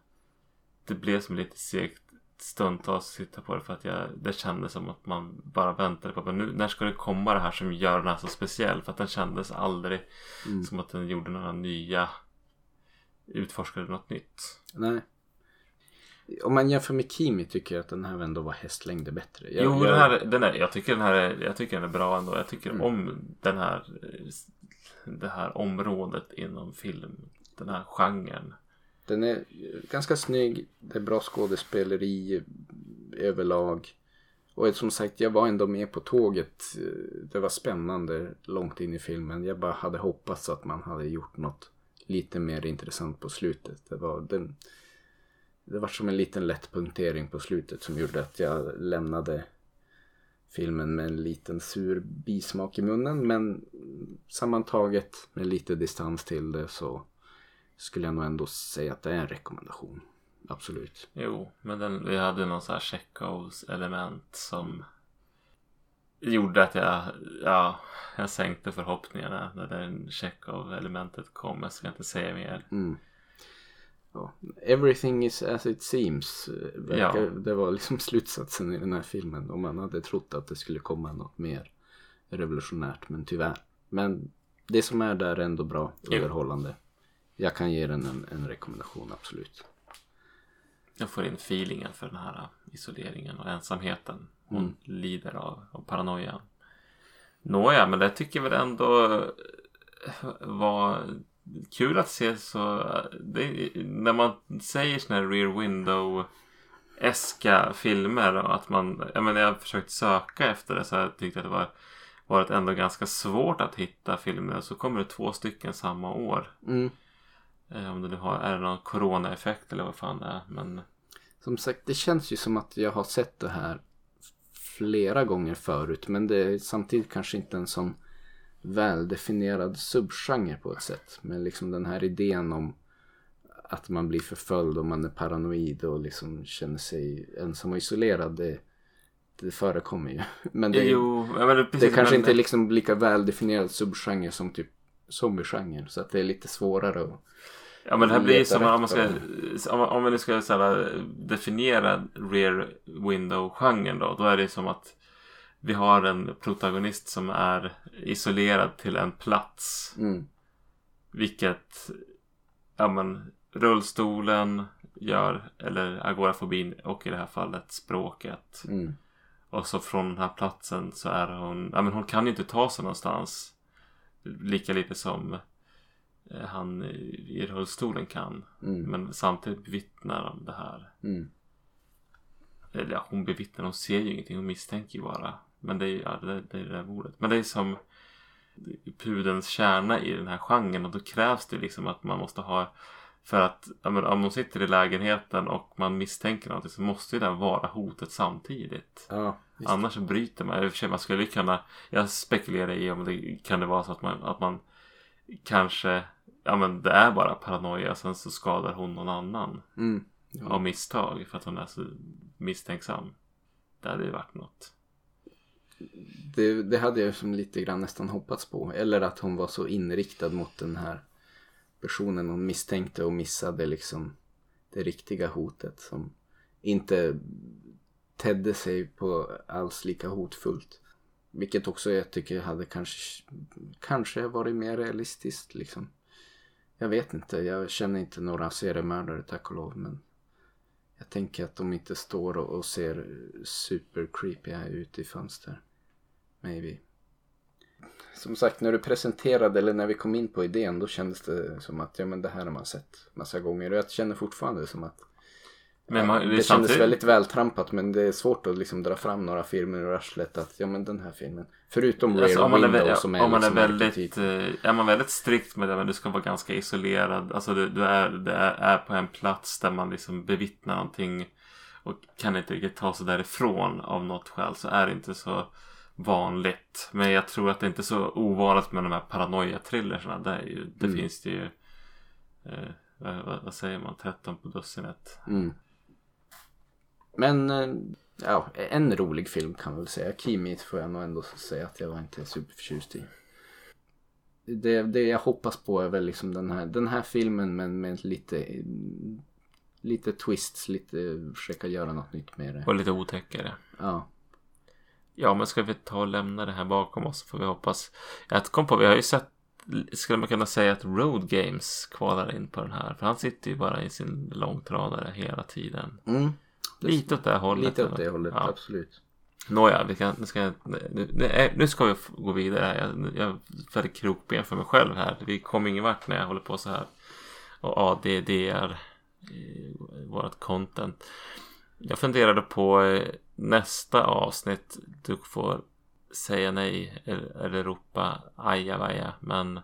det blev som lite segt stundtals att sitta på det för att jag, det kändes som att man bara väntade på men nu, när ska det komma det här som gör den här så speciell för att den kändes aldrig Mm. som att den gjorde några nya utforskade något nytt. Nej. Om man jämför med Kimi tycker jag att den här ändå var hästlängder bättre. Jag, jo, jag, den här, den är, jag tycker den här är, jag tycker den är bra ändå. Jag tycker Mm. om den här, det här området inom film. Den här genren. Den är ganska snygg. Det är bra skådespeleri överlag. Och som sagt, jag var ändå med på tåget. Det var spännande långt in i filmen. Jag bara hade hoppats att man hade gjort något lite mer intressant på slutet. Det var, den, det var som en liten lätt punktering på slutet som gjorde att jag lämnade filmen med en liten sur bismak i munnen. Men sammantaget med lite distans till det så skulle jag nog ändå säga att det är en rekommendation. Absolut. Jo, men den, vi hade någon sån här Chekhovs element som gjorde att jag, ja, jag sänkte förhoppningarna när den Chekhov elementet kom. Jag ska inte säga mer. Mm. Ja. Everything is as it seems. eh, Verkar, Ja. Det var liksom slutsatsen i den här filmen. Om man hade trott att det skulle komma något mer revolutionärt. Men tyvärr. Men det som är där är ändå bra. Underhållande. Jag kan ge den en, en rekommendation, absolut. Jag får in feelingen för den här isoleringen och ensamheten hon lider av. Och paranoia. Nåja, men det tycker jag väl ändå eh, var kul att se så. Det, när man säger såna här rear window eska filmer och att man, jag menar jag har försökt söka efter det så jag tyckte att det var varit ändå ganska svårt att hitta filmer. Så kommer det två stycken samma år. Mm. Eh, Om det nu har, är det någon coronaeffekt eller vad fan det är. Men Som sagt, det känns ju som att jag har sett det här flera gånger förut. Men det är samtidigt kanske inte en sån väldefinierad subgenre på ett sätt. Men liksom den här idén om att man blir förföljd och man är paranoid och liksom känner sig ensam och isolerad. Det, det förekommer ju. Men det, jo, men det, det precis, kanske men, inte är liksom lika väldefinierad subgenre som typ zombiegenren. Så att det är lite svårare att... Ja men det här blir ju som om man ska, om, vi nu ska här, definiera rear window-genren då. Då är det som att vi har en protagonist som är isolerad till en plats. Mm, Vilket, ja men rullstolen gör, eller agorafobin och i det här fallet språket. mm, Och så från den här platsen så är hon, ja men hon kan ju inte ta sig någonstans. Lika lite som han i rullstolen kan. mm, Men samtidigt bevittnar de det här. mm. Eller ja, hon bevittnar, hon ser ju ingenting, hon misstänker ju bara. Men det är ju ja, det, det, är det där ordet. Men det är som pudelns kärna i den här genren och då krävs det liksom att man måste ha för att men, om man sitter i lägenheten och man misstänker någonting så måste ju det vara hotet samtidigt. Ja. Annars bryter man. I och för sig man skulle kunna. Jag spekulerar i om det kan det vara så att man, att man kanske. Ja men det är bara paranoia. Sen så skadar hon någon annan. Mm. Ja. Av misstag. För att hon är så misstänksam. Det hade ju varit något. Det, det hade jag som lite grann nästan hoppats på. Eller att hon var så inriktad mot den här personen hon misstänkte och missade liksom det riktiga hotet som inte tedde sig på alls lika hotfullt. Vilket också jag tycker hade kanske, kanske varit mer realistiskt liksom. Jag vet inte, jag känner inte några seriemördare tack och lov men jag tänker att de inte står och, och ser super creepy ut i fönster. Maybe. Som sagt, när du presenterade eller när vi kom in på idén då kändes det som att ja men det här har man sett massa gånger och jag känner fortfarande som att men man, det det är kändes samtidigt, väldigt vältrampat men det är svårt att liksom dra fram några filmer ur arslet att ja men den här filmen. Förutom Rear Alltså, är, Window vä- som är om man är liksom väldigt, arketyp. eh, är man väldigt strikt med det, men du ska vara ganska isolerad. Alltså du, du, är, du är, är på en plats där man liksom bevittnar någonting och kan inte riktigt ta sig därifrån av något skäl så är det inte så vanligt. Men jag tror att det inte är så ovanligt med de här paranoia-thrillerserna. Det, är ju, det Mm. finns det ju, eh, vad, vad- vad säger man, 13 på dussinet. Mm. Men eh, ja, en rolig film kan man väl säga. Kimi får jag nog ändå säga att jag var inte superförtjust i. Det, det jag hoppas på är väl liksom den här, den här filmen men med lite lite twists, lite försöka göra något nytt med det. Och lite otäckare. Ja. Ja, men ska vi ta och lämna det här bakom oss får vi hoppas. Jag kom på, vi har ju sett, skulle man kunna säga att Road Games kvalar in på den här. För han sitter ju bara i sin långtradare hela tiden. Mm. Lite åt det hållet. Lite åt det hållet, Ja. absolut. Nåja, vi kan, nu, ska, nu, nu, nu ska vi gå vidare. här. Jag, jag väldigt krokben för mig själv här. Vi kommer ingen vart när jag håller på så här. Och ADD är eh, vårt content. Jag funderade på eh, nästa avsnitt. Du får säga nej eller, ropa ajabaja. Men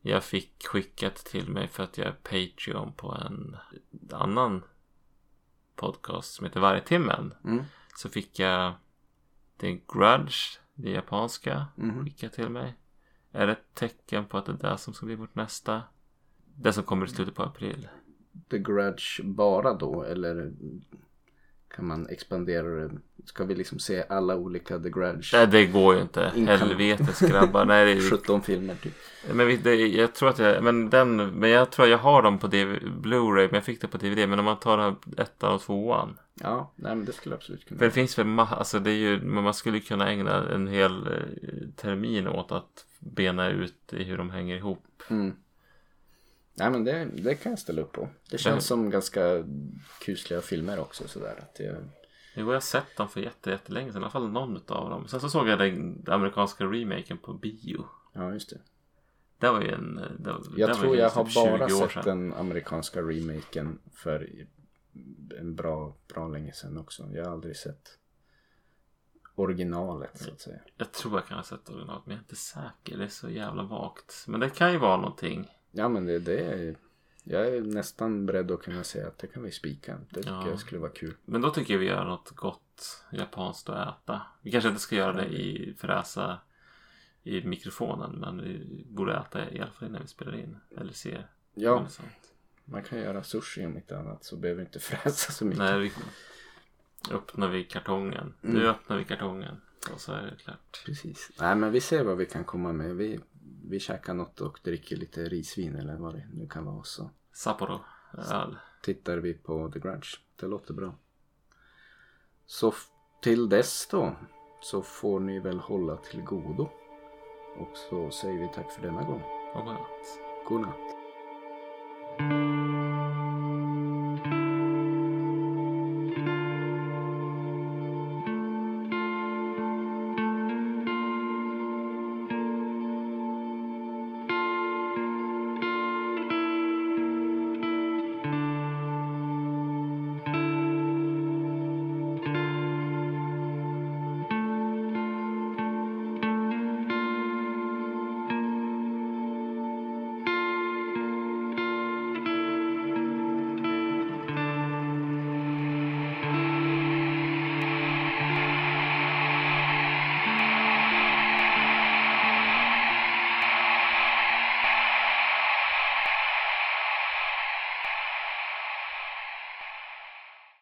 jag fick skickat till mig för att jag är Patreon på en annan podcast som heter Vargtimmen Mm. så fick jag är Grudge, det japanska, Mhm. skickar till mig. Är det ett tecken på att det är det som ska bli vårt nästa? Det som kommer i slutet på april. The Grudge bara då eller kan man expandera det? Ska vi liksom se alla olika The Grudge? Nej, det går ju inte. Inkan- Helvetes grabbar. Nej, det är 17 filmer typ. Men det, jag tror att jag, men den, men jag tror jag har dem på Blu-ray, men jag fick det på DVD. Men om man tar ettan och tvåan. Ja, nej men det skulle absolut kunna För det finns väl, ma- alltså det är ju, men man skulle kunna ägna en hel eh, termin åt att bena ut i hur de hänger ihop. Mm. Nej men det, det kan jag ställa upp på. Det känns Men- som ganska kusliga filmer också sådär. Att det, Jo, jag har sett dem för jätte, jättelänge sedan, i alla fall någon av dem. Sen så såg jag den amerikanska remaken på bio. ja just det. Det var ju en... Det, var- Jag det tror jag typ har bara 20 år sett den amerikanska remaken för en bra, bra länge sedan också. Jag har aldrig sett originalet så att säga. Jag tror jag kan ha sett originalet, men jag är inte säker. Det är så jävla vagt. Men det kan ju vara någonting. Ja men det, det är jag är nästan beredd att kunna säga att det kan vi spika. Det tycker Ja. jag skulle vara kul. Men då tycker jag vi gör något gott japanskt att äta. Vi kanske inte ska göra det i fräsa i mikrofonen. Men vi borde äta i alla fall innan vi spelar in. Eller ser. Ja, man kan göra sushi om inte annat så behöver vi inte fräsa så mycket. Nej, vi öppnar vi kartongen. Nu Mm. öppnar vi kartongen. Och så är det klart. Precis. Nej men vi ser vad vi kan komma med. Vi, vi käkar något och dricker lite risvin eller vad det nu kan vara. Så Sapporo öl. tittar vi på The Grudge. Det låter bra. Så till dess då så får ni väl hålla till godo. Och så säger vi tack för denna gång. Och godnatt. God natt.